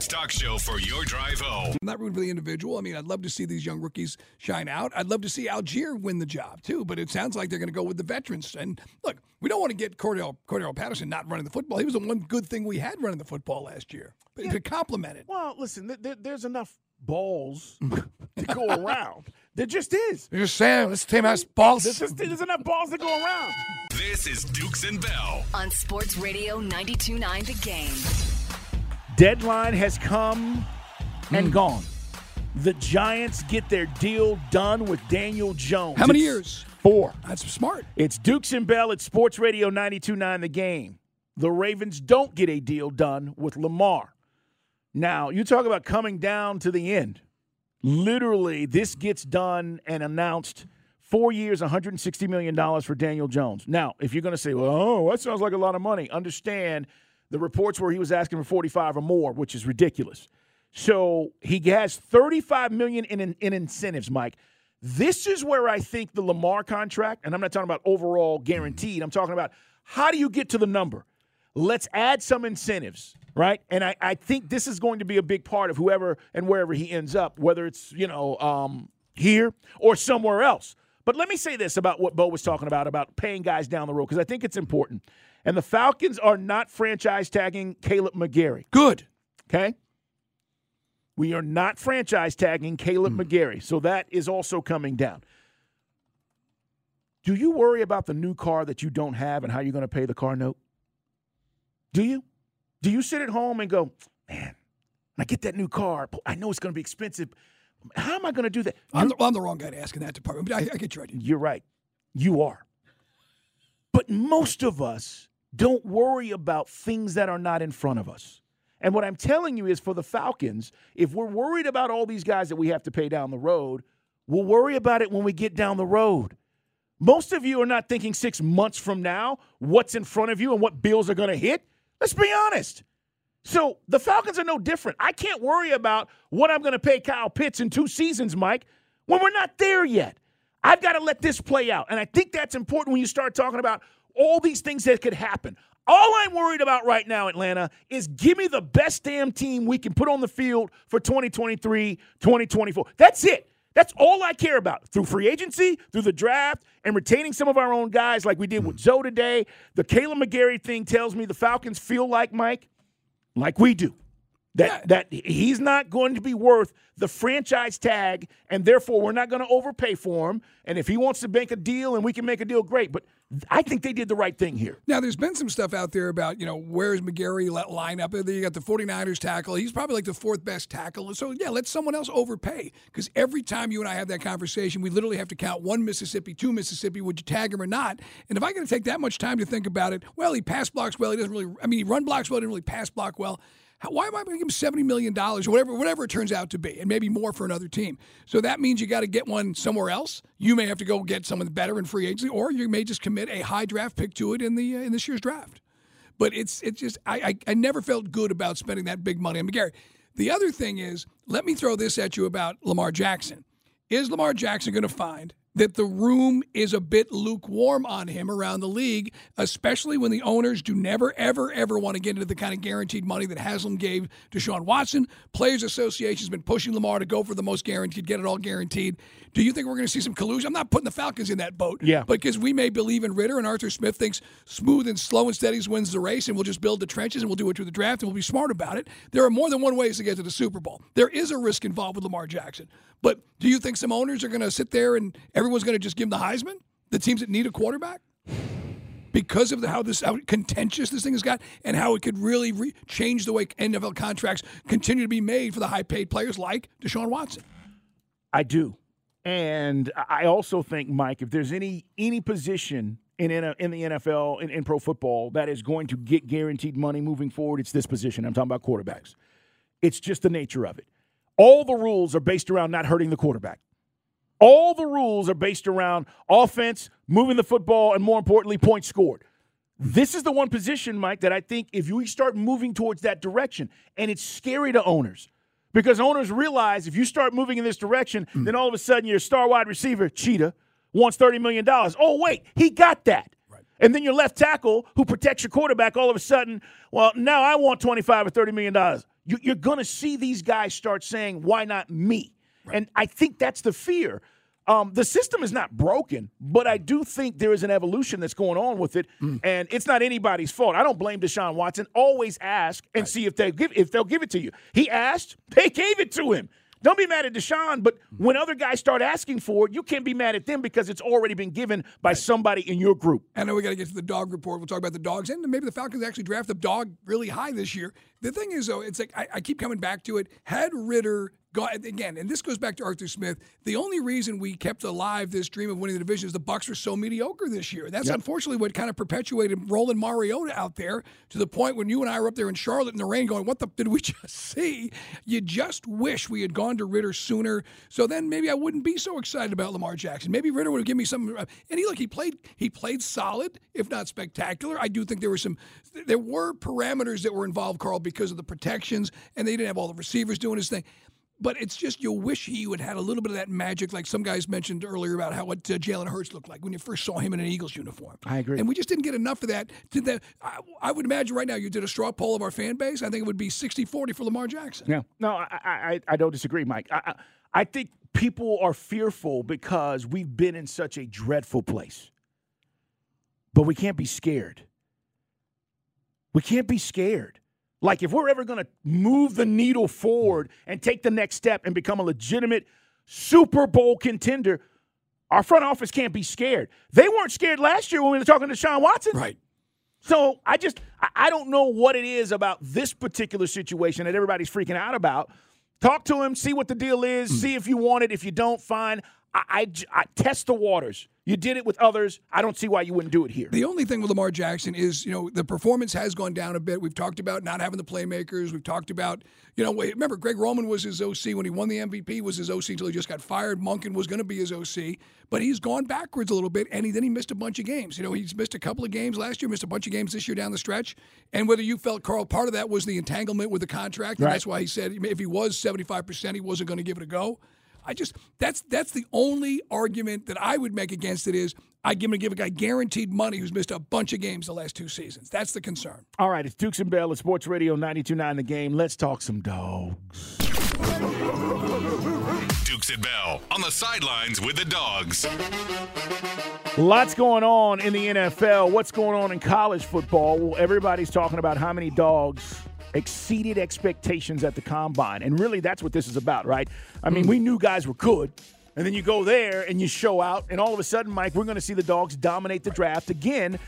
Sports talk show for your drive home. I'm not rooting for the individual. I mean, I'd love to see these young rookies shine out. I'd love to see Allgeier win the job too, but it sounds like they're going to go with the veterans. And look, we don't want to get Cordell, Cordarrelle Patterson not running the football. He was the one good thing we had running the football last year. But Yeah. to compliment it. Well, listen, th- th- there's enough balls to go around. There just is. You're just saying, this team has balls. There's, just, there's enough balls to go around. This is Dukes and Bell. on Sports Radio 92.9 The Game. Deadline has come and hmm. gone. The Giants get their deal done with Daniel Jones. How many It's years? Four. That's smart. It's Dukes and Bell at Sports Radio 92.9 The Game. The Ravens don't get a deal done with Lamar. Now, you talk about coming down to the end. Literally, this gets done and announced four years, $160 million for Daniel Jones. Now, if you're going to say, well, oh, that sounds like a lot of money, understand the reports where he was asking for 45 or more, which is ridiculous. So he has 35 million in, in, in incentives, Mike. This is where I think the Lamar contract, and I'm not talking about overall guaranteed, I'm talking about how do you get to the number? Let's add some incentives, right? And I, I think this is going to be a big part of whoever and wherever he ends up, whether it's, you know, um, here or somewhere else. But let me say this about what Bo was talking about, about paying guys down the road, because I think it's important. And the Falcons are not franchise tagging Kaleb McGary. Good. Okay. We are not franchise tagging Kaleb hmm. McGary. So that is also coming down. Do you worry about the new car that you don't have and how you're going to pay the car note? Do you? Do you sit at home and go, man, when I get that new car, I know it's going to be expensive. How am I going to do that? I'm the, I'm the wrong guy to ask in that department, but I, I get your idea. You're right. You are. But most of us don't worry about things that are not in front of us. And what I'm telling you is for the Falcons, if we're worried about all these guys that we have to pay down the road, we'll worry about it when we get down the road. Most of you are not thinking six months from now what's in front of you and what bills are going to hit. Let's be honest. So the Falcons are no different. I can't worry about what I'm going to pay Kyle Pitts in two seasons, Mike, when we're not there yet. I've got to let this play out. And I think that's important when you start talking about all these things that could happen. All I'm worried about right now, Atlanta, is give me the best damn team we can put on the field for 2023, 2024. That's it. That's all I care about through free agency, through the draft, and retaining some of our own guys like we did with Zoe today. The Kaleb McGary thing tells me the Falcons feel like, Mike, like we do. That that he's not going to be worth the franchise tag, and therefore we're not going to overpay for him. And if he wants to make a deal and we can make a deal, great. But I think they did the right thing here. Now, there's been some stuff out there about, you know, where's McGary let line up? You got the 49ers tackle. He's probably like the fourth best tackle. So, yeah, let someone else overpay. Because every time you and I have that conversation, we literally have to count one Mississippi, two Mississippi. Would you tag him or not? And if I got to take that much time to think about it, well, he pass blocks well. He doesn't really, I mean, he run blocks well, he didn't really pass block well. Why am I give him seventy million dollars or whatever, whatever it turns out to be, and maybe more for another team? So that means you got to get one somewhere else. You may have to go get someone better in free agency, or you may just commit a high draft pick to it in the uh, in this year's draft. But it's it's just I, I I never felt good about spending that big money on McGary. The other thing is, let me throw this at you about Lamar Jackson. Is Lamar Jackson going to find that the room is a bit lukewarm on him around the league, especially when the owners do never, ever, ever want to get into the kind of guaranteed money that Haslam gave to Sean Watson. Players Association has been pushing Lamar to go for the most guaranteed, get it all guaranteed. Do you think we're going to see some collusion? I'm not putting the Falcons in that boat. Yeah. Because we may believe in Ridder and Arthur Smith thinks smooth and slow and steady wins the race, and we'll just build the trenches and we'll do it through the draft and we'll be smart about it. There are more than one ways to get to the Super Bowl. There is a risk involved with Lamar Jackson. But do you think some owners are going to sit there and everyone's going to just give him the Heisman? The teams that need a quarterback? Because of the, how this how contentious this thing has got, and how it could really re- change the way NFL contracts continue to be made for the high-paid players like Deshaun Watson. I do, and I also think, Mike, if there's any any position in in, in the NFL in, in pro football that is going to get guaranteed money moving forward, it's this position. I'm talking about quarterbacks. It's just the nature of it. All the rules are based around not hurting the quarterback. All the rules are based around offense, moving the football, and more importantly, points scored. This is the one position, Mike, that I think if you start moving towards that direction, and it's scary to owners because owners realize if you start moving in this direction, Hmm. then all of a sudden your star wide receiver, Cheetah, wants $30 million. Oh, wait, he got that. And then your left tackle, who protects your quarterback, all of a sudden, well, now I want 25 or 30 million dollars. You, you're going to see these guys start saying, "Why not me?" And I think that's the fear. Um, the system is not broken, but I do think there is an evolution that's going on with it, and it's not anybody's fault. I don't blame Deshaun Watson. Always ask and see if they give if they'll give it to you. He asked, they gave it to him. Don't be mad at Deshaun, but when other guys start asking for it, you can't be mad at them because it's already been given by somebody in your group. I know we got to get to the dog report. We'll talk about the dogs, and maybe the Falcons actually draft the dog really high this year. The thing is, though, it's like I, I keep coming back to it. Had Ridder got again, and this goes back to Arthur Smith. The only reason we kept alive this dream of winning the division is the Bucks were so mediocre this year. That's unfortunately what kind of perpetuated Roland Mariota out there to the point when you and I were up there in Charlotte in the rain, going, "What the did we just see?" You just wish we had gone to Ridder sooner. So then maybe I wouldn't be so excited about Lamar Jackson. Maybe Ridder would have given me some. Uh, and he look, he played, he played solid, if not spectacular. I do think there were some, there were parameters that were involved, Carl, because of the protections, and they didn't have all the receivers doing his thing. But it's just you wish he would had a little bit of that magic, like some guys mentioned earlier about how what uh, Jalen Hurts looked like when you first saw him in an Eagles uniform. I agree. and we just didn't get enough of that. Did that? I, I would imagine right now you did a straw poll of our fan base. I think it would be 60-40 for Lamar Jackson. Yeah. No, I, I, I don't disagree, Mike. I, I, I think people are fearful because we've been in such a dreadful place. But we can't be scared. We can't be scared. Like, if we're ever going to move the needle forward and take the next step and become a legitimate Super Bowl contender, our front office can't be scared. They weren't scared last year when we were talking to Sean Watson. Right. So I just I- don't know what it is about this particular situation that everybody's freaking out about. Talk to him, see what the deal is, hmm. see if you want it. If you don't, fine. I, I I test the waters. You did it with others. I don't see why you wouldn't do it here. The only thing with Lamar Jackson is, you know, the performance has gone down a bit. We've talked about not having the playmakers. We've talked about, you know, wait, remember Greg Roman was his OC when he won the MVP. Was his OC until he just got fired. Monken was going to be his OC, but he's gone backwards a little bit, and he, then he missed a bunch of games. You know, he's missed a couple of games last year, missed a bunch of games this year down the stretch. And whether you felt Carl, part of that was the entanglement with the contract, and Right. that's why he said if he was seventy five percent, he wasn't going to give it a go. I just that's that's the only argument that I would make against it is I give him to give a guy guaranteed money who's missed a bunch of games the last two seasons. That's the concern. All right, it's Dukes and Bell at Sports Radio 92.9 The Game. Let's talk some dogs. Dukes and Bell on the sidelines with the dogs. Lots going on in the NFL. What's going on in college football? Well, everybody's talking about how many dogs exceeded expectations at the combine. And really, that's what this is about, right? I mean, hmm. we knew guys were good. And then you go there and you show out, and all of a sudden, Mike, we're going to see the dogs dominate the draft again.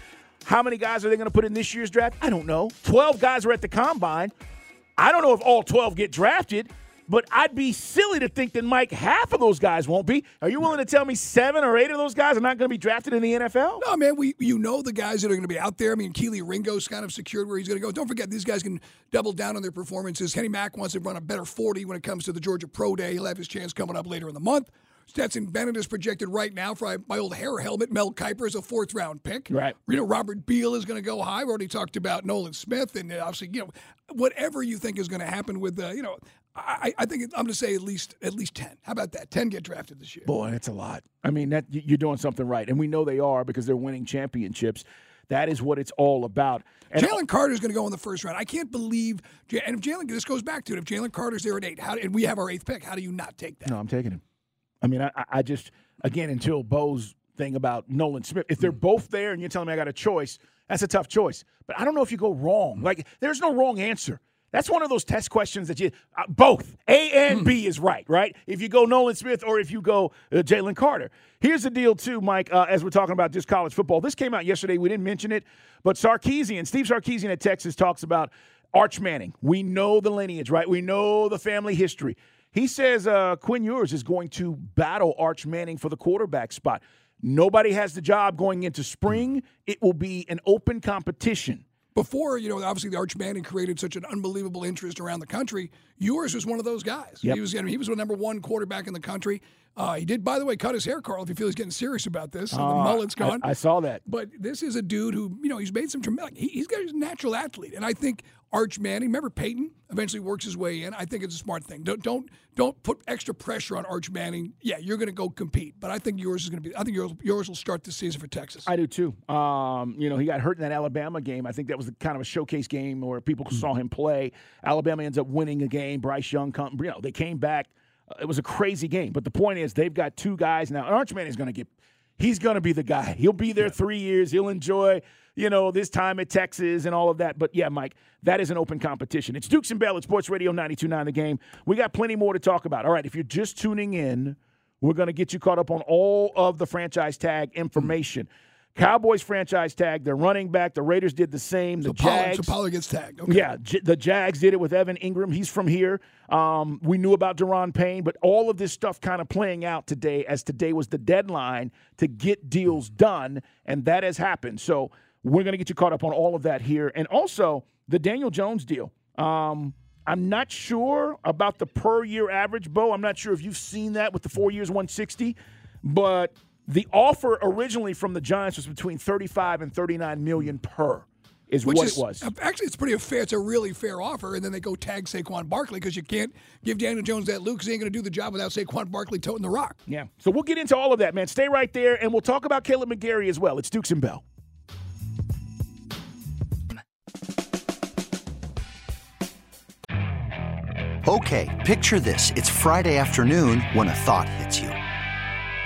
How many guys are they going to put in this year's draft? I don't know. 12 guys are at the combine. I don't know if all 12 get drafted, but I'd be silly to think that Mike half of those guys won't be. Are you willing to tell me seven or eight of those guys are not going to be drafted in the NFL? No, man, we you know the guys that are going to be out there. I mean, Kelee Ringo's kind of secured where he's going to go. Don't forget, these guys can double down on their performances. Kenny Mack wants to run a better 40 when it comes to the Georgia Pro Day. He'll have his chance coming up later in the month. Stetson Bennett is projected right now for my old hair helmet. Mel Kiper is a fourth round pick. Right. You know, Robert Beal is going to go high. We already talked about Nolan Smith, and uh, obviously, you know, whatever you think is going to happen with, uh, you know, I, I think I'm going to say at least at least ten. How about that? Ten get drafted this year. Boy, that's a lot. I mean, that you're doing something right, and we know they are because they're winning championships. That is what it's all about. And Jalen Carter's going to go in the first round. I can't believe, and if Jalen, this goes back to it. If Jalen Carter's there at eight, how, and we have our eighth pick, how do you not take that? No, I'm taking him. I mean, I, I just again until Bo's thing about Nolan Smith. If they're mm. both there and you're telling me I got a choice, that's a tough choice. But I don't know if you go wrong. Like there's no wrong answer. That's one of those test questions that you uh, both A and B is right, right? If you go Nolan Smith or if you go uh, Jalen Carter. Here's the deal, too, Mike. Uh, as we're talking about just college football, this came out yesterday. We didn't mention it, but Sarkisian, Steve Sarkisian at Texas talks about Arch Manning. We know the lineage, right? We know the family history. He says uh, Quinn Ewers is going to battle Arch Manning for the quarterback spot. Nobody has the job going into spring. It will be an open competition. Before, you know, obviously the Arch Manning created such an unbelievable interest around the country. Ewers was one of those guys. Yep. He was, I mean, he was the number one quarterback in the country. Uh, he did, by the way, cut his hair, Carl. If you feel he's getting serious about this, the Uh, mullet's I- gone. I, saw that. But this is a dude who, you know, he's made some tremendous. He, he's got he's a natural athlete, and I think Arch Manning. Remember Peyton eventually works his way in. I think it's a smart thing. Don't don't don't put extra pressure on Arch Manning. Yeah, you're going to go compete, but I think Ewers is going to be. I think Ewers Ewers will start the season for Texas. I do too. Um, you know, he got hurt in that Alabama game. I think that was kind of a showcase game where people saw him play. Alabama ends up winning a game. Bryce Young, come, you know, they came back. Uh, it was a crazy game. But the point is, they've got two guys now. And Archman is going to get. He's going to be the guy. He'll be there three years. He'll enjoy, you know, this time at Texas and all of that. But yeah, Mike, that is an open competition. It's Dukes and Bell at Sports Radio 92.9 The Game. We got plenty more to talk about. All right, if you're just tuning in, we're going to get you caught up on all of the franchise tag information. Cowboys franchise tag, their running back. The Raiders did the same. The so Pollard, Jags. so Pollard gets tagged. Okay. Yeah, J- the Jags did it with Evan Engram. He's from here. Um, we knew about Daron Payne, but all of this stuff kind of playing out today as today was the deadline to get deals done, and that has happened. So we're going to get you caught up on all of that here. And also the Daniel Jones deal. Um, I'm not sure about the per year average, Bo. I'm not sure if you've seen that with the four years, 160, but the offer originally from the Giants was between 35 and 39 million per. Is Which what is, it was. Actually, it's pretty fair. It's a really fair offer, and then they go tag Saquon Barkley because you can't give Daniel Jones that loot because he ain't going to do the job without Saquon Barkley toting the rock. Yeah. So we'll get into all of that, man. Stay right there, and we'll talk about Kaleb McGary as well. It's Dukes and Bell. Okay, picture this. It's Friday afternoon when a thought hits you.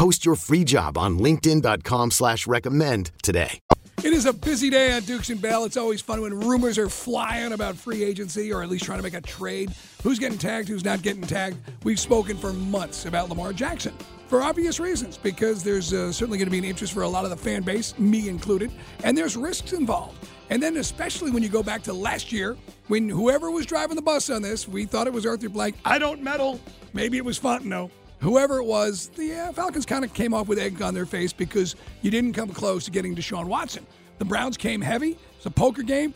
Post your free job on linkedin.com slash recommend today. It is a busy day on Dukes and Bell. It's always fun when rumors are flying about free agency or at least trying to make a trade. Who's getting tagged, who's not getting tagged. We've spoken for months about Lamar Jackson. for obvious reasons, because there's uh, certainly going to be an interest for a lot of the fan base, me included, and there's risks involved. And then, especially when you go back to last year, when whoever was driving the bus on this, we thought it was Arthur Blank. I don't meddle. Maybe it was Fontenot. Whoever it was, the uh, Falcons kind of came off with egg on their face because you didn't come close to getting Deshaun Watson. The Browns came heavy. It's a poker game.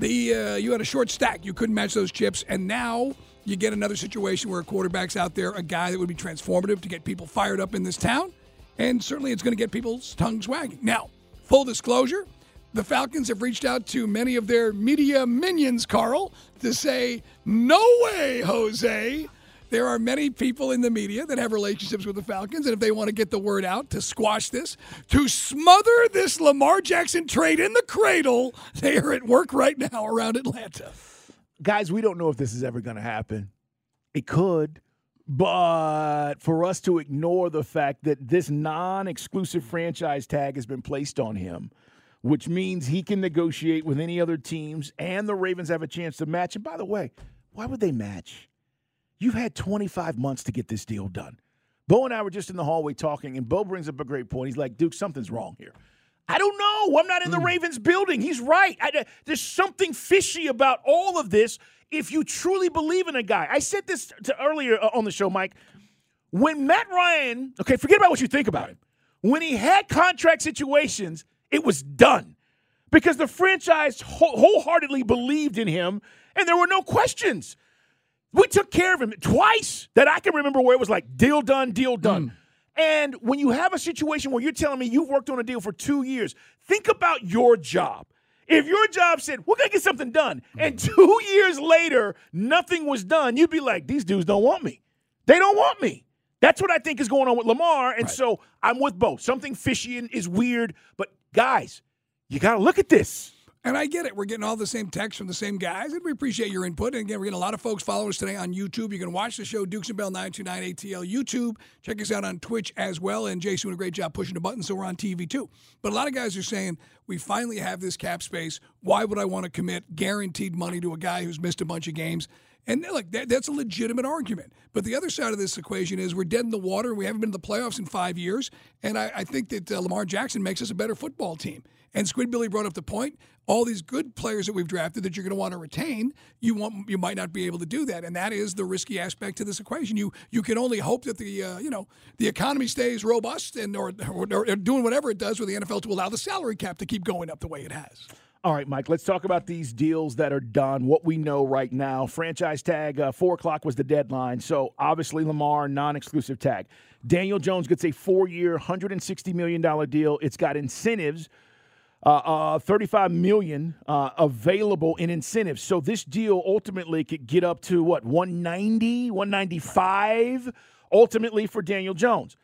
The uh, you had a short stack. You couldn't match those chips, and now you get another situation where a quarterback's out there, a guy that would be transformative to get people fired up in this town, and certainly it's going to get people's tongues wagging. Now, full disclosure, the Falcons have reached out to many of their media minions, Carl, to say, "No way, Jose." There are many people in the media that have relationships with the Falcons, and if they want to get the word out to squash this, to smother this Lamar Jackson trade in the cradle, they are at work right now around Atlanta. Guys, we don't know if this is ever going to happen. It could, but for us to ignore the fact that this non exclusive franchise tag has been placed on him, which means he can negotiate with any other teams and the Ravens have a chance to match. And by the way, why would they match? You've had 25 months to get this deal done. Bo and I were just in the hallway talking, and Bo brings up a great point. He's like, Duke, something's wrong here. I don't know. I'm not in the Ravens building. He's right. I, there's something fishy about all of this if you truly believe in a guy. I said this to earlier uh, on the show, Mike. When Matt Ryan, okay, forget about what you think about him. When he had contract situations, it was done because the franchise wholeheartedly believed in him and there were no questions. We took care of him twice that I can remember where it was like deal done, deal done. Mm. And when you have a situation where you're telling me you've worked on a deal for two years, think about your job. If your job said, we're going to get something done, and mm. two years later, nothing was done, you'd be like, these dudes don't want me. They don't want me. That's what I think is going on with Lamar. And right. so I'm with both. Something fishy is weird, but guys, you got to look at this. And I get it. We're getting all the same texts from the same guys, and we appreciate your input. And again, we're getting a lot of folks following us today on YouTube. You can watch the show, Dukes and Bell 929 ATL YouTube. Check us out on Twitch as well. And Jason doing a great job pushing the button, so we're on TV too. But a lot of guys are saying, we finally have this cap space. Why would I want to commit guaranteed money to a guy who's missed a bunch of games? And look, that, that's a legitimate argument. But the other side of this equation is we're dead in the water. We haven't been to the playoffs in five years. And I, I think that uh, Lamar Jackson makes us a better football team. And Squid Billy brought up the point: all these good players that we've drafted that you're going to want to retain, you want you might not be able to do that, and that is the risky aspect to this equation. You you can only hope that the uh, you know the economy stays robust and or, or, or doing whatever it does with the NFL to allow the salary cap to keep going up the way it has. All right, Mike, let's talk about these deals that are done, what we know right now. Franchise tag, uh, 4 o'clock was the deadline. So obviously, Lamar, non exclusive tag. Daniel Jones gets a four year, $160 million deal. It's got incentives uh, uh, 35 million uh, available in incentives. So this deal ultimately could get up to what 190, 195 ultimately for Daniel Jones.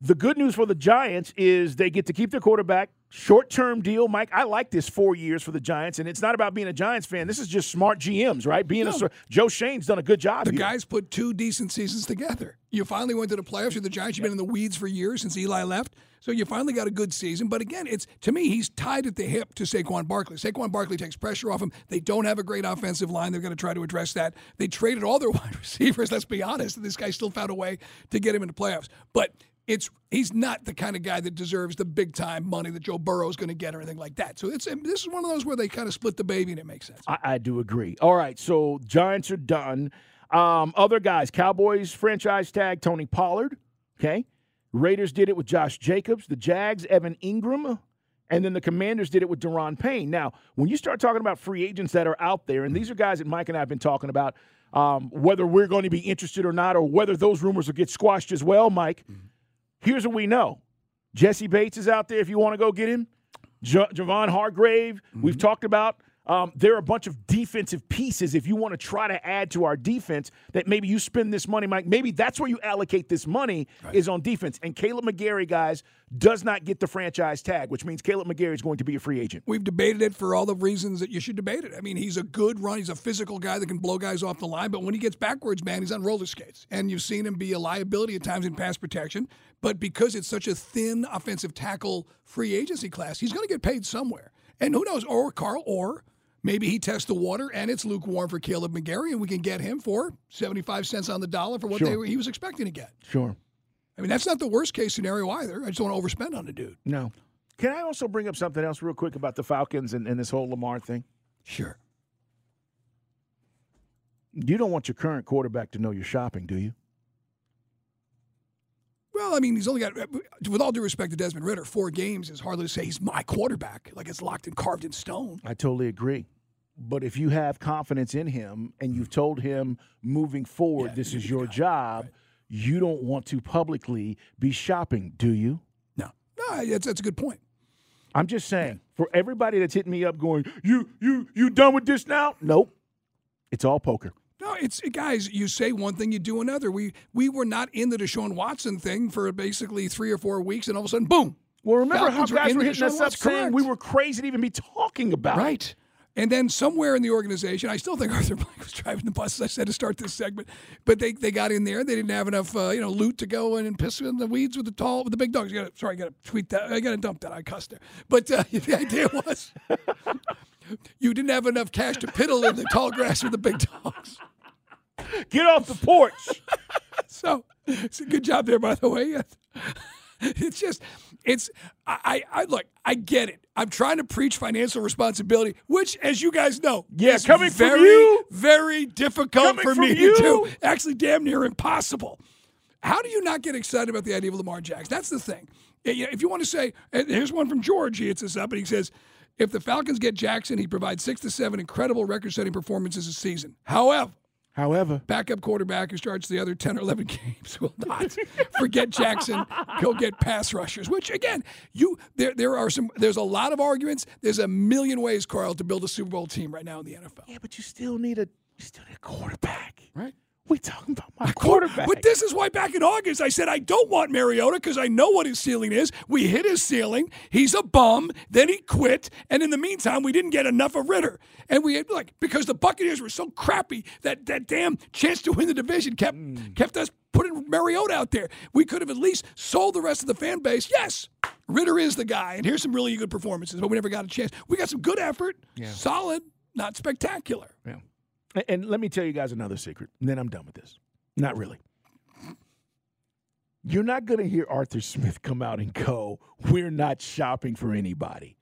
The good news for the Giants is they get to keep their quarterback. Short term deal, Mike. I like this four years for the Giants, and it's not about being a Giants fan. This is just smart GMs, right? Being no. a Joe Schoen's done a good job. The here. guys put two decent seasons together. You finally went to the playoffs. You're the Giants. You've been in the weeds for years since Eli left. So you finally got a good season. But again, it's to me, he's tied at the hip to Saquon Barkley. Saquon Barkley takes pressure off him. They don't have a great offensive line. They're going to try to address that. They traded all their wide receivers. Let's be honest. This guy still found a way to get him into playoffs. But it's he's not the kind of guy that deserves the big time money that Joe Burrow is going to get or anything like that. So it's this is one of those where they kind of split the baby and it makes sense. I, I do agree. All right, so Giants are done. Um, other guys, Cowboys franchise tag Tony Pollard. Okay, Raiders did it with Josh Jacobs. The Jags, Evan Engram. And then the Commanders did it with Daron Payne. Now, when you start talking about free agents that are out there, and these are guys that Mike and I have been talking about, um, whether we're going to be interested or not, or whether those rumors will get squashed as well, Mike. Mm-hmm Here's what we know Jessie Bates is out there if you want to go get him. J- Javon Hargrave, mm-hmm. we've talked about. Um, there are a bunch of defensive pieces if you want to try to add to our defense that maybe you spend this money, Mike. Maybe that's where you allocate this money right. is on defense. And Kaleb McGary, guys, does not get the franchise tag, which means Kaleb McGary is going to be a free agent. We've debated it for all the reasons that you should debate it. I mean, he's a good run. He's a physical guy that can blow guys off the line. But when he gets backwards, man, he's on roller skates. And you've seen him be a liability at times in pass protection. But because it's such a thin offensive tackle free agency class, he's going to get paid somewhere. And who knows, or Carl, or maybe he tests the water and it's lukewarm for Kaleb McGary, and we can get him for 75 cents on the dollar for what sure. he was expecting to get. Sure. I mean, that's not the worst case scenario either. I just don't want to overspend on the dude. No. Can I also bring up something else real quick about the Falcons and, and this whole Lamar thing? Sure. You don't want your current quarterback to know you're shopping, do you? Well, I mean, he's only got, with all due respect to Desmond Ridder, four games is hardly to say he's my quarterback. Like it's locked and carved in stone. I totally agree. But if you have confidence in him and you've told him moving forward, Yeah, this is your job, right. you don't want to publicly be shopping, do you? No, no, that's, that's a good point. I'm just saying, for everybody that's hitting me up going, you, you, you done with this now? Nope. It's all poker. No, it's guys. You say one thing, you do another. We we were not in the Deshaun Watson thing for basically three or four weeks, and all of a sudden, boom. Well, remember Falcons how guys in were hitting Deshaun us up Watson? saying we were crazy to even be talking about it. Right. And then somewhere in the organization, I still think Arthur Blank was driving the bus, as I said, to start this segment. But they, they got in there. They didn't have enough, uh, you know, loot to go in and piss in the weeds with the tall, with the big dogs. You gotta, sorry, I got to tweet that. I got to dump that. I cussed there. But uh, the idea was you didn't have enough cash to piddle in the tall grass with the big dogs. Get off the porch. So it's a good job there, by the way. It's just, it's, I, I, look, I get it. I'm trying to preach financial responsibility, which, as you guys know, Yeah, is coming from very, you. very difficult Coming for me you. to do. Actually, damn near impossible. How do you not get excited about the idea of Lamar Jackson? That's the thing. Eh, yeah, If you want to say, here's one from George. He hits us up and he says, if the Falcons get Jackson, he provides six to seven incredible record-setting performances a season. However, However, backup quarterback who starts the other 10 or 11 games will not. Forget Jackson. Go get pass rushers which again you there there are some there's a lot of arguments. There's a million ways Carl to build a Super Bowl team right now in the NFL yeah, but you still need a you still need a quarterback. right We talking about my quarterback. but this is why back in August I said I don't want Mariota because I know what his ceiling is. We hit his ceiling. He's a bum. Then he quit. And in the meantime, we didn't get enough of Ridder. And we had like because the Buccaneers were so crappy that that damn chance to win the division kept hmm. kept us putting Mariota out there. We could have at least sold the rest of the fan base. Yes. Ridder is the guy, and here's some really good performances, but we never got a chance. We got some good effort, yeah. solid, not spectacular. Yeah. And, let me tell you guys another secret, and then I'm done with this. Not really. You're not going to hear Arthur Smith come out and go, We're not shopping for anybody.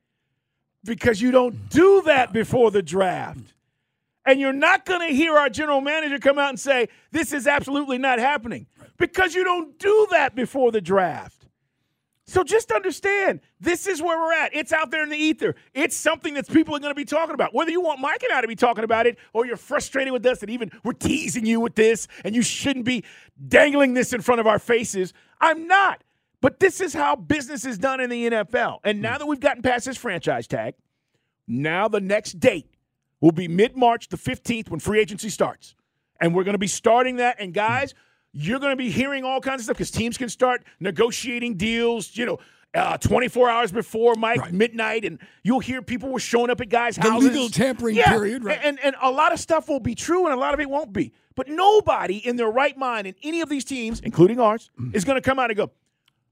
Because you don't do that before the draft. And you're not going to hear our general manager come out and say, This is absolutely not happening. Because you don't do that before the draft. So just understand, this is where we're at. It's out there in the ether. It's something that people are going to be talking about. Whether you want Mike and I to be talking about it, or you're frustrated with us and even we're teasing you with this, and you shouldn't be dangling this in front of our faces. I'm not. But this is how business is done in the NFL. And now that we've gotten past this franchise tag, now the next date will be mid March, the 15th, when free agency starts. And we're going to be starting that. And guys, you're going to be hearing all kinds of stuff because teams can start negotiating deals, you know, uh, 24 hours before Mike Right. midnight, and you'll hear people were showing up at guys' The houses. legal tampering Yeah, period, right. And and a lot of stuff will be true, and a lot of it won't be. But nobody in their right mind in any of these teams, including ours, Mm. is going to come out and go,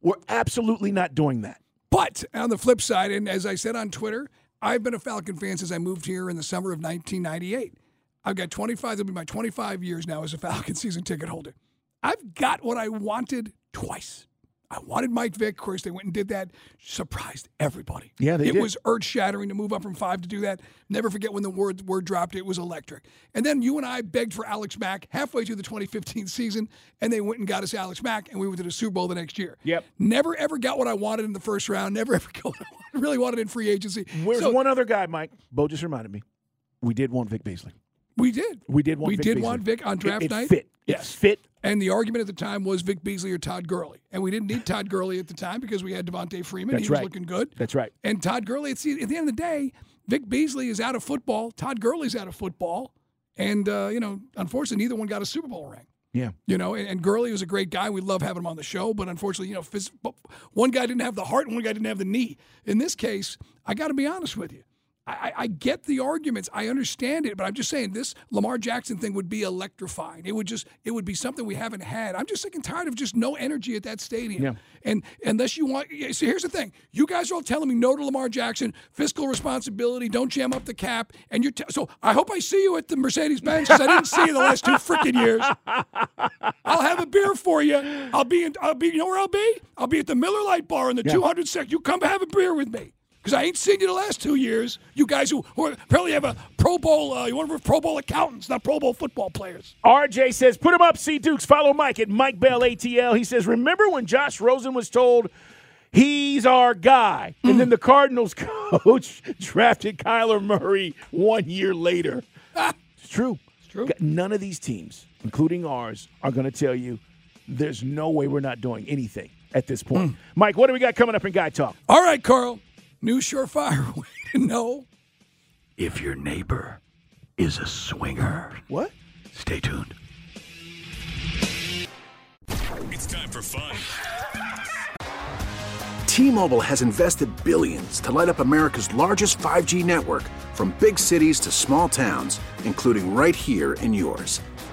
"We're absolutely not doing that." But on the flip side, and as I said on Twitter, I've been a Falcon fan since I moved here in the summer of 1998. I've got 25, it'll be my 25 years now as a Falcon season ticket holder. I've got what I wanted twice. I wanted Mike Vick. Of course, they went and did that. Surprised everybody. Yeah, they did. It did. was earth shattering to move up from five to do that. Never forget when the word word dropped. It was electric. And then you and I begged for Alex Mack halfway through the 2015 season, and they went and got us Alex Mack, and we went to the Super Bowl the next year. Yep. Never ever got what I wanted in the first round. Never ever got what I really wanted in free agency. Where's So one other guy, Mike? Bo just reminded me. We did want Vic Beasley. we did. We did want We Vic did Beasley. want Vic on It- draft it night. Fit. Yes. It fit. And the argument at the time was Vic Beasley or Todd Gurley. And we didn't need Todd Gurley at the time because we had Devontae Freeman. That's he was right. looking good. That's right. And Todd Gurley, at the end of the day, Vic Beasley is out of football. Todd Gurley's out of football. And, uh, you know, unfortunately, neither one got a Super Bowl ring. Yeah. You know, and, and Gurley was a great guy. We love having him on the show, but unfortunately, you know, phys- one guy didn't have the heart and one guy didn't have the knee. In this case, I got to be honest with you. I, I get the arguments. I understand it, but I'm just saying this Lamar Jackson thing would be electrifying. It would just it would be something we haven't had. I'm just sick and tired of just no energy at that stadium. Yeah. And unless you want, see, here's the thing: you guys are all telling me no to Lamar Jackson, fiscal responsibility, don't jam up the cap, and you're t- so. I hope I see you at the Mercedes Benz because I didn't see you the last two freaking years. I'll have a beer for you. I'll be in. I'll be. You know where I'll be? I'll be at the Miller Lite Bar in the 200 sec. You come have a beer with me. Because I ain't seen you the last two years. You guys who, who apparently have a Pro Bowl, uh, you want to Pro Bowl accountants, not Pro Bowl football players. RJ says, put him up, C Dukes. Follow Mike at Mike Bell ATL. He says, remember when Josh Rosen was told he's our guy? And then the Cardinals coach drafted Kyler Murray one year later. It's true. It's true. None of these teams, including ours, are going to tell you there's no way we're not doing anything at this point. Mike, what do we got coming up in Guy Talk? All right, Carl. New surefire way to know. If your neighbor is a swinger, What? stay tuned. It's time for fun. T-Mobile has invested billions to light up America's largest 5G network from big cities to small towns, including right here in yours.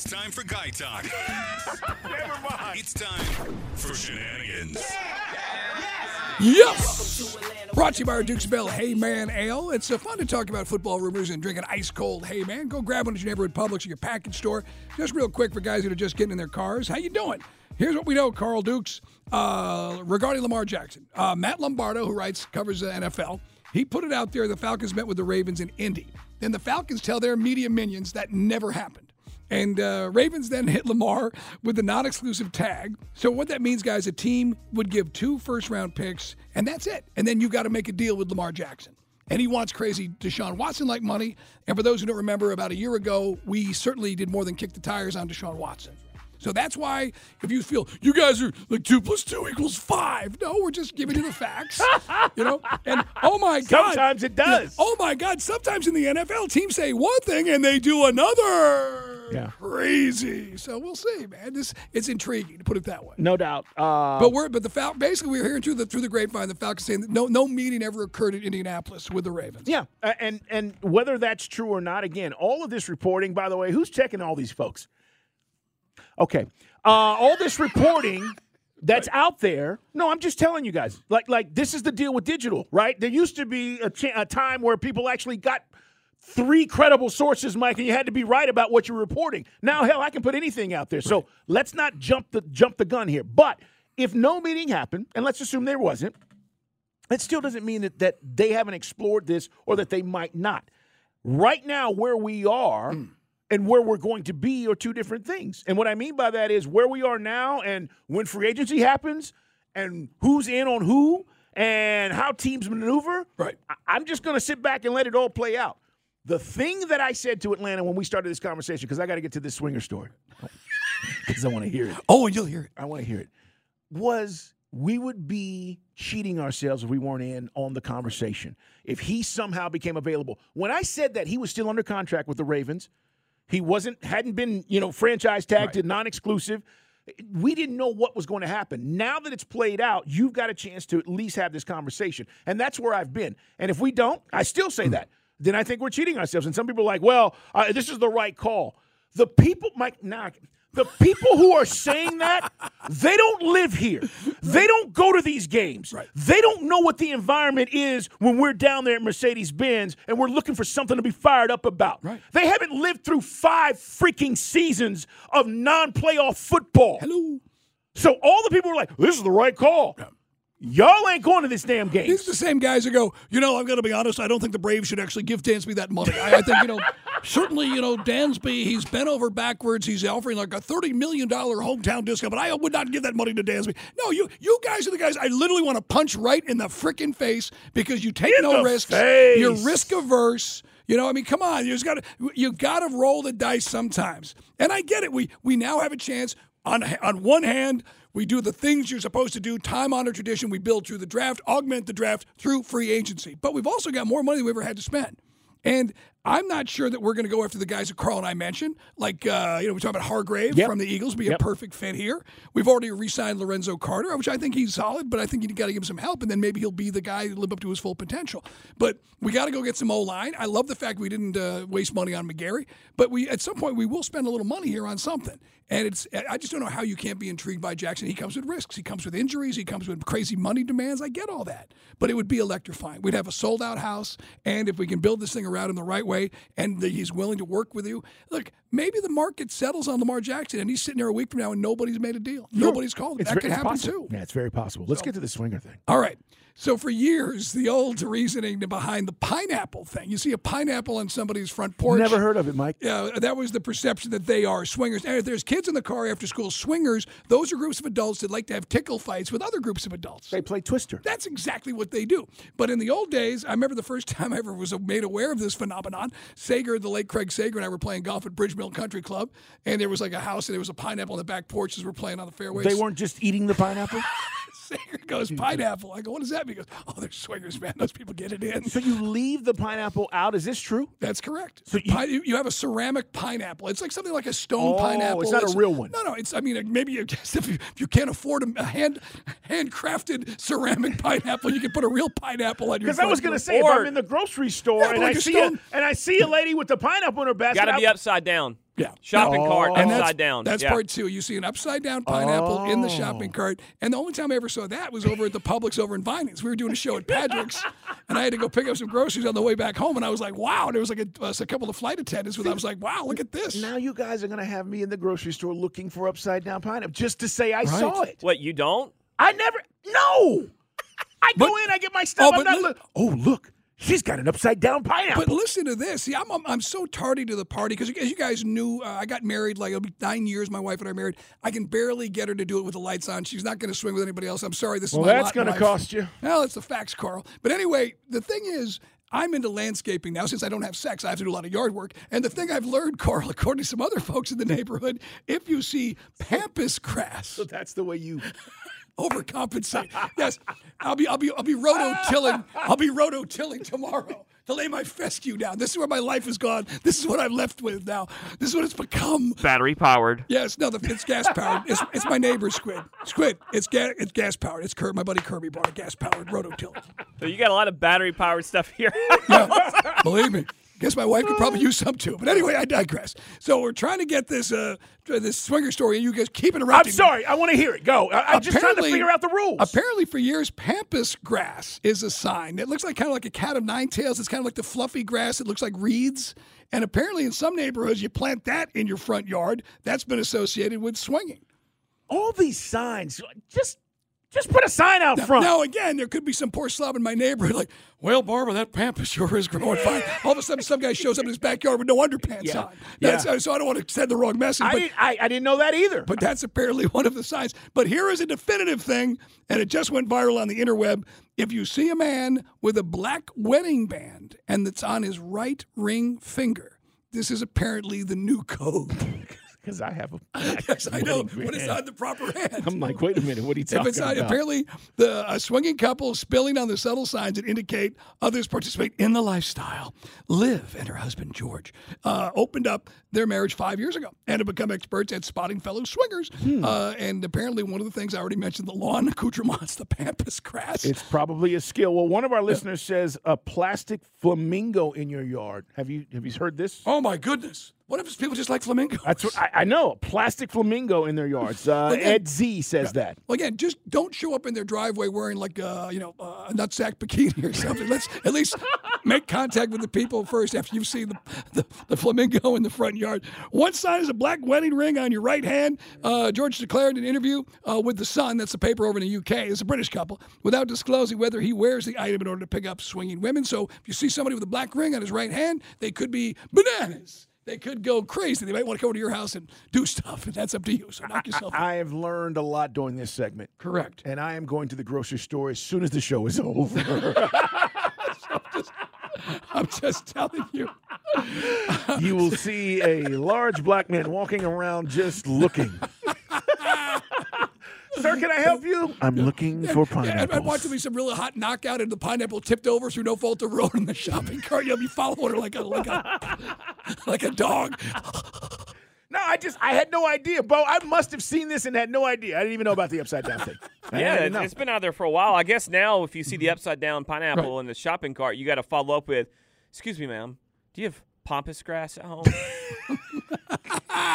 It's time for Guy Talk. Never mind. It's time for shenanigans. Yes! Brought to you by our Duke's Bell Hey Man Ale. It's uh, fun to talk about football rumors and drink an ice cold Hey Man. Go grab one at your neighborhood Publix or your package store. Just real quick for guys that are just getting in their cars. How you doing? Here's what we know, Carl Dukes, uh, regarding Lamar Jackson. Uh, Matt Lombardo, who writes, covers the NFL, he put it out there the Falcons met with the Ravens in Indy. Then the Falcons tell their media minions that never happened. And uh, Ravens then hit Lamar with the non exclusive tag. So, what that means, guys, a team would give two first round picks, and that's it. And then you got to make a deal with Lamar Jackson. And he wants crazy Deshaun Watson like money. And for those who don't remember, about a year ago, we certainly did more than kick the tires on Deshaun Watson. So that's why if you feel you guys are like two plus two equals five, no, we're just giving you the facts, you know. And oh my god, Sometimes it does. Oh my god, sometimes in the NFL, teams say one thing and they do another. Yeah. crazy. So we'll see, man. This it's intriguing to put it that way. No doubt. Uh, But we're but the Fal- basically we are hearing through the through the grapevine the Falcons saying that no no meeting ever occurred in Indianapolis with the Ravens. Yeah, uh, and and whether that's true or not, again, all of this reporting. By the way, who's checking all these folks? Okay, uh, all this reporting that's out there. No, I'm just telling you guys. Like like this is the deal with digital, right? There used to be a, cha- a time where people actually got three credible sources, Mike, and you had to be right about what you're reporting. Now, hell, I can put anything out there. So let's not jump the jump the gun here. But if no meeting happened, and let's assume there wasn't, it still doesn't mean that, that they haven't explored this or that they might not. Right now, where we are and where we're going to be are two different things. And what I mean by that is where we are now and when free agency happens and who's in on who and how teams maneuver. Right. I- I'm just going to sit back and let it all play out. The thing that I said to Atlanta when we started this conversation, because I got to get to this swinger story, because I want to hear it. Oh, and you'll hear it. I want to hear it. Was we would be cheating ourselves if we weren't in on the conversation. If he somehow became available. When I said that he was still under contract with the Ravens, he wasn't hadn't been, you know, franchise tagged to non-exclusive. We didn't know what was going to happen. Now that it's played out, you've got a chance to at least have this conversation. And that's where I've been. And if we don't, I still say that. Then I think we're cheating ourselves. And some people are like, well, uh, this is the right call. The people, Mike, now, the people who are saying that, they don't live here. They don't go to these games. They don't know what the environment is when we're down there at Mercedes Benz and we're looking for something to be fired up about. They haven't lived through five freaking seasons of non playoff football. Hello. So all the people were like, "This is the right call." Y'all ain't going to this damn game. These are the same guys who go, you know, I'm going to be honest. I don't think the Braves should actually give Dansby that money. I, I think, you know, certainly, you know, Dansby, he's bent over backwards. He's offering like a $30 million hometown discount, but I would not give that money to Dansby. No, you you guys are the guys I literally want to punch right in the freaking face because you take In no risks. face. You're risk averse. You know, I mean, come on. You just got to you got to roll the dice sometimes. And I get it. We we now have a chance on on one hand, we do the things you're supposed to do, time honored tradition. We build through the draft, augment the draft through free agency. But we've also got more money than we ever had to spend. And I'm not sure that we're going to go after the guys that Carl and I mentioned. Like, uh, you know, we talk about Hargrave Yep. from the Eagles, be Yep. a perfect fit here. We've already re signed Lorenzo Carter, which I think he's solid, but I think you got to give him some help, and then maybe he'll be the guy who live up to his full potential. But we got to go get some O line. I love the fact we didn't uh, waste money on McGary, but we at some point we will spend a little money here on something. And it's I just don't know how you can't be intrigued by Jackson. He comes with risks. He comes with injuries. He comes with crazy money demands. I get all that, but it would be electrifying. We'd have a sold out house, and if we can build this thing around him the right way, and that he's willing to work with you, look, maybe the market settles on Lamar Jackson, and he's sitting there a week from now, and nobody's made a deal. Nobody's called. It's that could happen possible. too. Yeah, it's very possible. Let's get to the swinger thing. All right. So for years, the old reasoning behind the pineapple thing. You see a pineapple on somebody's front porch. Never heard of it, Mike. Yeah, that was the perception that they are swingers. And if there's kids in the car after school, swingers, those are groups of adults that like to have tickle fights with other groups of adults. They play Twister. That's exactly what they do. But in the old days, I remember the first time I ever was made aware of this phenomenon. Sager, the late Craig Sager, and I were playing golf at Bridge Mill Country Club, and there was like a house, and there was a pineapple on the back porch as we're playing on the fairways. They weren't just eating the pineapple. Sager goes pineapple. I go, what does that mean? He goes, oh, they're swingers, man. Those people get it in. so you leave the pineapple out. Is this true? That's correct. So Pi- you, you have a ceramic pineapple. It's like something like a stone Oh, pineapple. it's not a real one. No, no. It's I mean maybe you, if you if you can't afford a hand handcrafted ceramic pineapple, you can put a real pineapple on your. Because I was going to door. say, if I'm in the grocery store Yeah, and like I a see stone- a, and I see a lady with the pineapple in her basket, Got to be I- upside down. Yeah. Shopping No. cart And that's, upside down. That's yeah. part two. You see an upside down pineapple in the shopping Oh. cart. And the only time I ever saw that was over at the Publix over in Vinings. We were doing a show at Patrick's, and I had to go pick up some groceries on the way back home. And I was like, wow. And There was like a, uh, a couple of flight attendants with. I was like, wow, look at this. Now you guys are going to have me in the grocery store looking for upside down pineapple just to say I saw it. What you don't? I never. No. I go in, I get my stuff. Oh, I'm but not. li- look- oh, look, she's got an upside down pineapple. But listen to this. See, I'm, I'm, I'm so tardy to the party because, as you guys knew, uh, I got married like it'll be nine years. My wife and I are married. I can barely get her to do it with the lights on. She's not going to swing with anybody else. I'm sorry. This Well, is my that's lot gonna cost you. Well, it's the facts, Carl. But anyway, the thing is. I'm into landscaping now. Since I don't have sex, I have to do a lot of yard work. And the thing I've learned, Carl, according to some other folks in the neighborhood, if you see pampas grass, so that's the way you. Overcompensate. yes, I'll be I'll be I'll be roto tilling. I'll be roto tilling tomorrow to lay my fescue down. This is where my life has gone. This is what I'm left with now. This is what it's become. Battery powered. Yes, no, the, it's gas powered. It's, it's my neighbor's squid. Squid. It's gas. It's gas powered. It's Kirby. My buddy Kirby bought a gas powered roto tiller. So you got a lot of battery powered stuff here. yeah, Believe me. Guess my wife could probably use some too. But anyway, I digress. So we're trying to get this uh this swinger story, and you guys keep interrupting. I'm me. sorry. I want to hear it. Go. I, I'm just trying to figure out the rules. Apparently, for years, pampas grass is a sign. It looks like kind of like a cat of nine tails. It's kind of like the fluffy grass. It looks like reeds. And apparently, in some neighborhoods, you plant that in your front yard. That's been associated with swinging. All these signs. Just, just put a sign out Now, front. now, again, there could be some poor slob in my neighborhood like, well, Barbara, that pampas sure is growing fine. All of a sudden, some guy shows up in his backyard with no underpants Yeah. on. That's, Yeah. So I don't want to send the wrong message. I, but didn't, I, I didn't know that either. But that's apparently one of the signs. But here is a definitive thing, and it just went viral on the interweb. If you see a man with a black wedding band and it's on his right ring finger, this is apparently the new code. Because I have a. yes, I know, but it's on the proper hand. I'm like, wait a minute. What are you If talking it's not, about? apparently the a swinging couple spilling on the subtle signs that indicate others participate in the lifestyle. Liv and her husband George uh, opened up their marriage five years ago and have become experts at spotting fellow swingers. Hmm. Uh, and apparently, one of the things I already mentioned, the lawn accoutrements, the pampas grass. It's probably a skill. Well, one of our listeners says a plastic flamingo in your yard. Have you have you heard this? oh my goodness! What if people just like flamingos? That's what I, I know. Plastic flamingo in their yards. Uh, Again- Ed Z says that. Well, again, just don't show up in their driveway wearing like a you know a nutsack bikini or something. Let's at least make contact with the people first after you've seen the, the, the flamingo in the front yard. One sign is a black wedding ring on your right hand. Uh, George declared in an interview uh, with the Sun, that's the paper over in the UK, it's a British couple, without disclosing whether he wears the item in order to pick up swinging women. So if you see somebody with a black ring on his right hand, they could be bananas. They could go crazy. They might want to come to your house and do stuff, and that's up to you. So knock yourself out. I have learned a lot during this segment. Correct. And I am going to the grocery store as soon as the show is over. I'm just telling you. you will see a large black man walking around just looking. Sir, can I help you? I'm looking for Yeah, and, pineapples. and watch there be some really hot knockout, and the pineapple tipped over through no fault of road in the shopping cart. You'll be following her like a like a like a dog. No, I just I had no idea, Bo. I must have seen this and had no idea. I didn't even know about the upside down thing. I Yeah, didn't it, know. it's been out there for a while. I guess now, if you see the mm-hmm. upside down pineapple in the shopping cart, you got to follow up with, "Excuse me, ma'am, do you have pampas grass at home?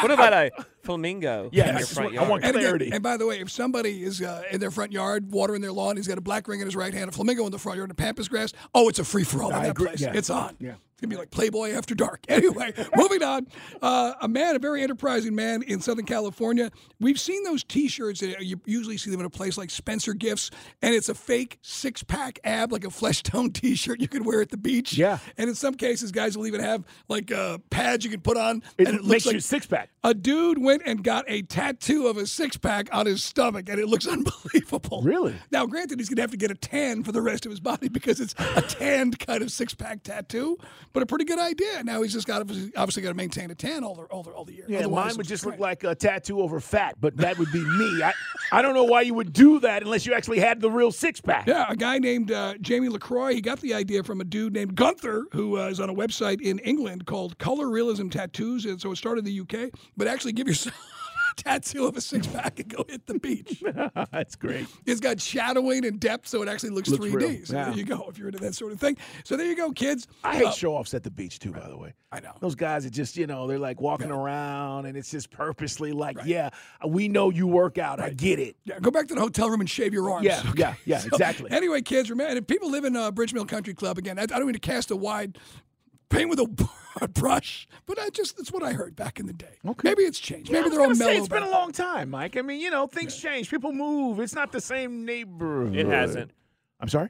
what about a flamingo Yeah, in I your front want- I yard?" want And, again, Clarity. and by the way, if somebody is uh, in their front yard watering their lawn, he's got a black ring in his right hand, a flamingo in the front yard, and a pampas grass. Oh, it's a free for all in I that agree. place. Yeah. It's on. Yeah. It's gonna be like Playboy after dark. Anyway, moving on. Uh, a man, a very enterprising man in Southern California. We've seen those T-shirts. uh, You usually see them in a place like Spencer Gifts, and it's a fake six-pack ab, like a flesh tone T-shirt you can wear at the beach. Yeah. And in some cases, guys will even have like uh, pads you can put on, It and it makes looks like you six pack. a dude went and got a tattoo of a six pack on his stomach, and it looks unbelievable. Really? Now, granted, he's going to have to get a tan for the rest of his body because it's a tanned kind of six pack tattoo, but a pretty good idea. Now he's just got obviously, obviously got to maintain a tan all the, all the, all the year. Yeah, Otherwise, mine would just look like a tattoo over fat, but that would be me. I, I don't know why you would do that unless you actually had the real six pack. Yeah, a guy named uh, Jamie LaCroix. He got the idea from a dude named Gunther, who uh, is on a website in England called Color Realism Tattoos. And so it started in the UK, but actually give yourself tattoo of a six pack and go hit the beach. That's great. It's got shadowing and depth, so it actually looks, Looks 3D. real. So Yeah. there you go, if you're into that sort of thing. So there you go, kids. I hate Uh, show offs at the beach too, by the way. I know. Those guys are just, you know, they're like walking around and it's just purposely like, yeah, we know you work out. I get it. Yeah, go back to the hotel room and shave your arms. Yeah, yeah, yeah, So, exactly. Anyway, kids, remember, if people live in uh, Bridge Mill Country Club, again, I, I don't mean to cast a wide paint with a brush, but I just, that's what I heard back in the day. Okay. Maybe it's changed. Maybe I they're was all gonna say, mellow. It's been a long time, Mike. I mean, you know, things change. People move. It's not the same neighborhood. It hasn't. I'm sorry?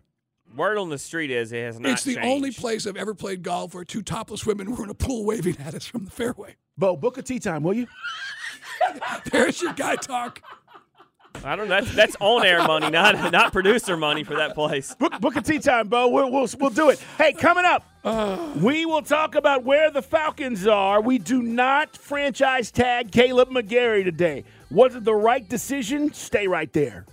Word on the street is it has not It's the changed. only place I've ever played golf where two topless women were in a pool waving at us from the fairway. Bo, book a tee time, will you? There's your guy talk. I don't know. That's, that's on air money, not not producer money for that place. Book, book a tee time, Bo. We'll, we'll, we'll do it. Hey, coming up, we will talk about where the Falcons are. We do not franchise tag Kaleb McGary today. Was it the right decision? Stay right there.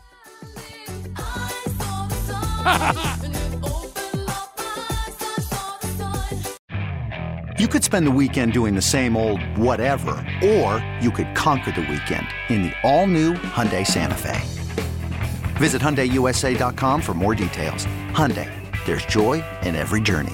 You could spend the weekend doing the same old whatever, or you could conquer the weekend in the all-new Hyundai Santa Fe. Visit HyundaiUSA.com for more details. Hyundai, there's joy in every journey.